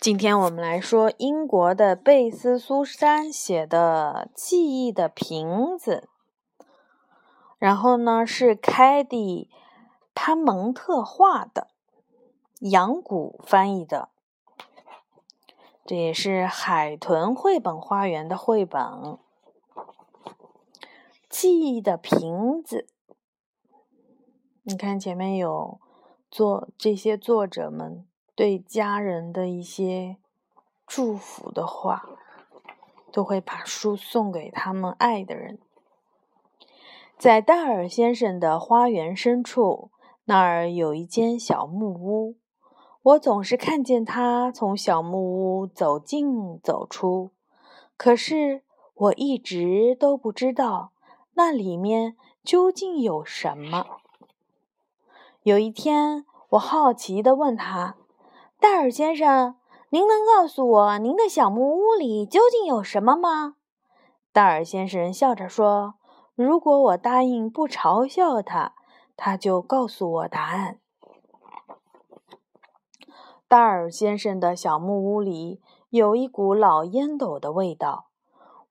今天我们来说英国的贝斯苏珊写的《记忆的瓶子》，然后呢是凯蒂潘蒙特画的，杨谷翻译的，这也是海豚绘本花园的绘本，《记忆的瓶子》。你看前面有作这些作者们。对家人的一些祝福的话，都会把书送给他们爱的人。在戴尔先生的花园深处，那儿有一间小木屋。我总是看见他从小木屋走进走出，可是我一直都不知道那里面究竟有什么。有一天，我好奇地问他。戴尔先生，您能告诉我您的小木屋里究竟有什么吗？戴尔先生笑着说：“如果我答应不嘲笑他，他就告诉我答案。”戴尔先生的小木屋里有一股老烟斗的味道，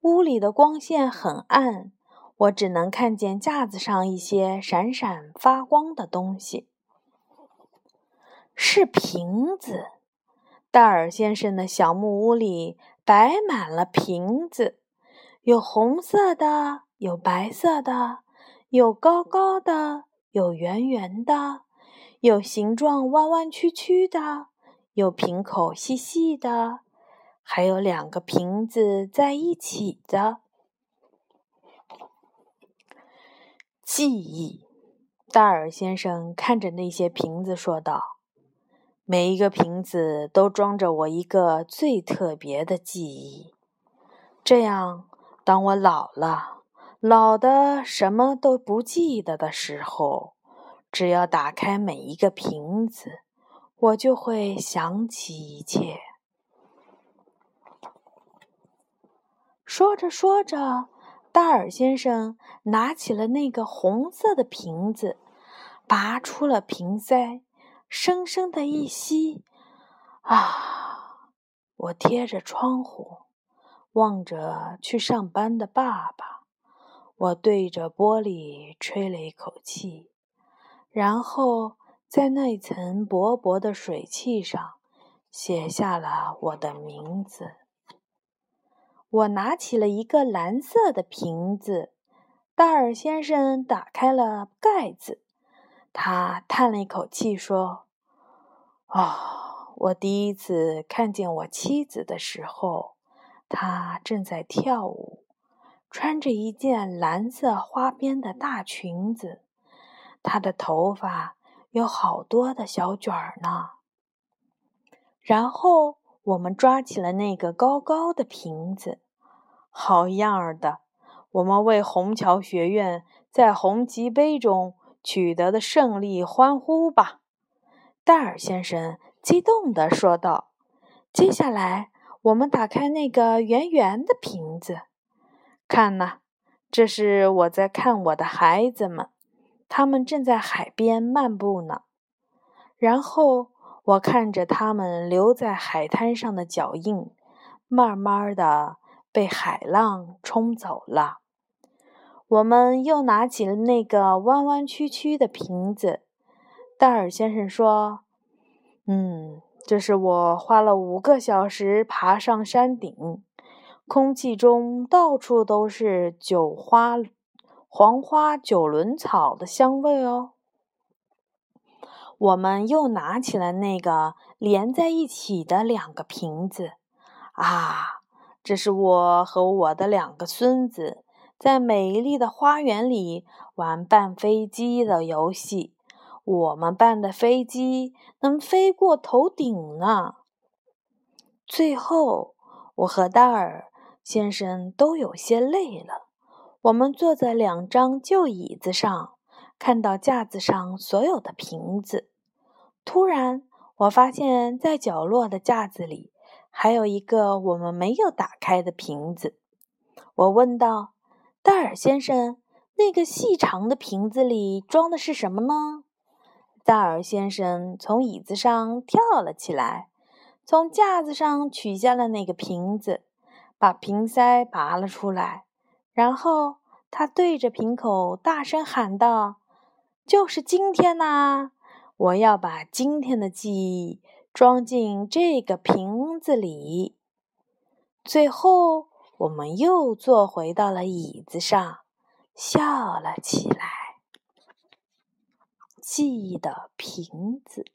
屋里的光线很暗，我只能看见架子上一些闪闪发光的东西。是瓶子，戴尔先生的小木屋里摆满了瓶子，有红色的，有白色的，有高高的，有圆圆的，有形状弯弯曲曲的，有瓶口细细的，还有两个瓶子在一起的。记忆，戴尔先生看着那些瓶子说道。每一个瓶子都装着我一个最特别的记忆，这样，当我老了，老的什么都不记得的时候，只要打开每一个瓶子，我就会想起一切。说着说着，戴尔先生拿起了那个红色的瓶子，拔出了瓶塞。深深的一吸，啊！我贴着窗户，望着去上班的爸爸。我对着玻璃吹了一口气，然后在那层薄薄的水汽上写下了我的名字。我拿起了一个蓝色的瓶子，戴尔先生打开了盖子。他叹了一口气说：“啊，我第一次看见我妻子的时候，她正在跳舞，穿着一件蓝色花边的大裙子，她的头发有好多的小卷儿呢。然后我们抓起了那个高高的瓶子，好样儿的！我们为虹桥学院在红旗杯中。”取得的胜利，欢呼吧！戴尔先生激动地说道。接下来，我们打开那个圆圆的瓶子，看呐，这是我在看我的孩子们，他们正在海边漫步呢。然后，我看着他们留在海滩上的脚印，慢慢的被海浪冲走了。我们又拿起了那个弯弯曲曲的瓶子。戴尔先生说：“嗯，这是我花了五个小时爬上山顶，空气中到处都是酒花、黄花九轮草的香味哦。”我们又拿起了那个连在一起的两个瓶子。啊，这是我和我的两个孙子。在美丽的花园里玩扮飞机的游戏，我们扮的飞机能飞过头顶呢。最后，我和戴尔先生都有些累了。我们坐在两张旧椅子上，看到架子上所有的瓶子。突然，我发现，在角落的架子里还有一个我们没有打开的瓶子。我问道。戴尔先生，那个细长的瓶子里装的是什么呢？戴尔先生从椅子上跳了起来，从架子上取下了那个瓶子，把瓶塞拔了出来，然后他对着瓶口大声喊道：“就是今天呐！我要把今天的记忆装进这个瓶子里。”最后，我们又坐回到了椅子上，笑了起来。记忆的瓶子。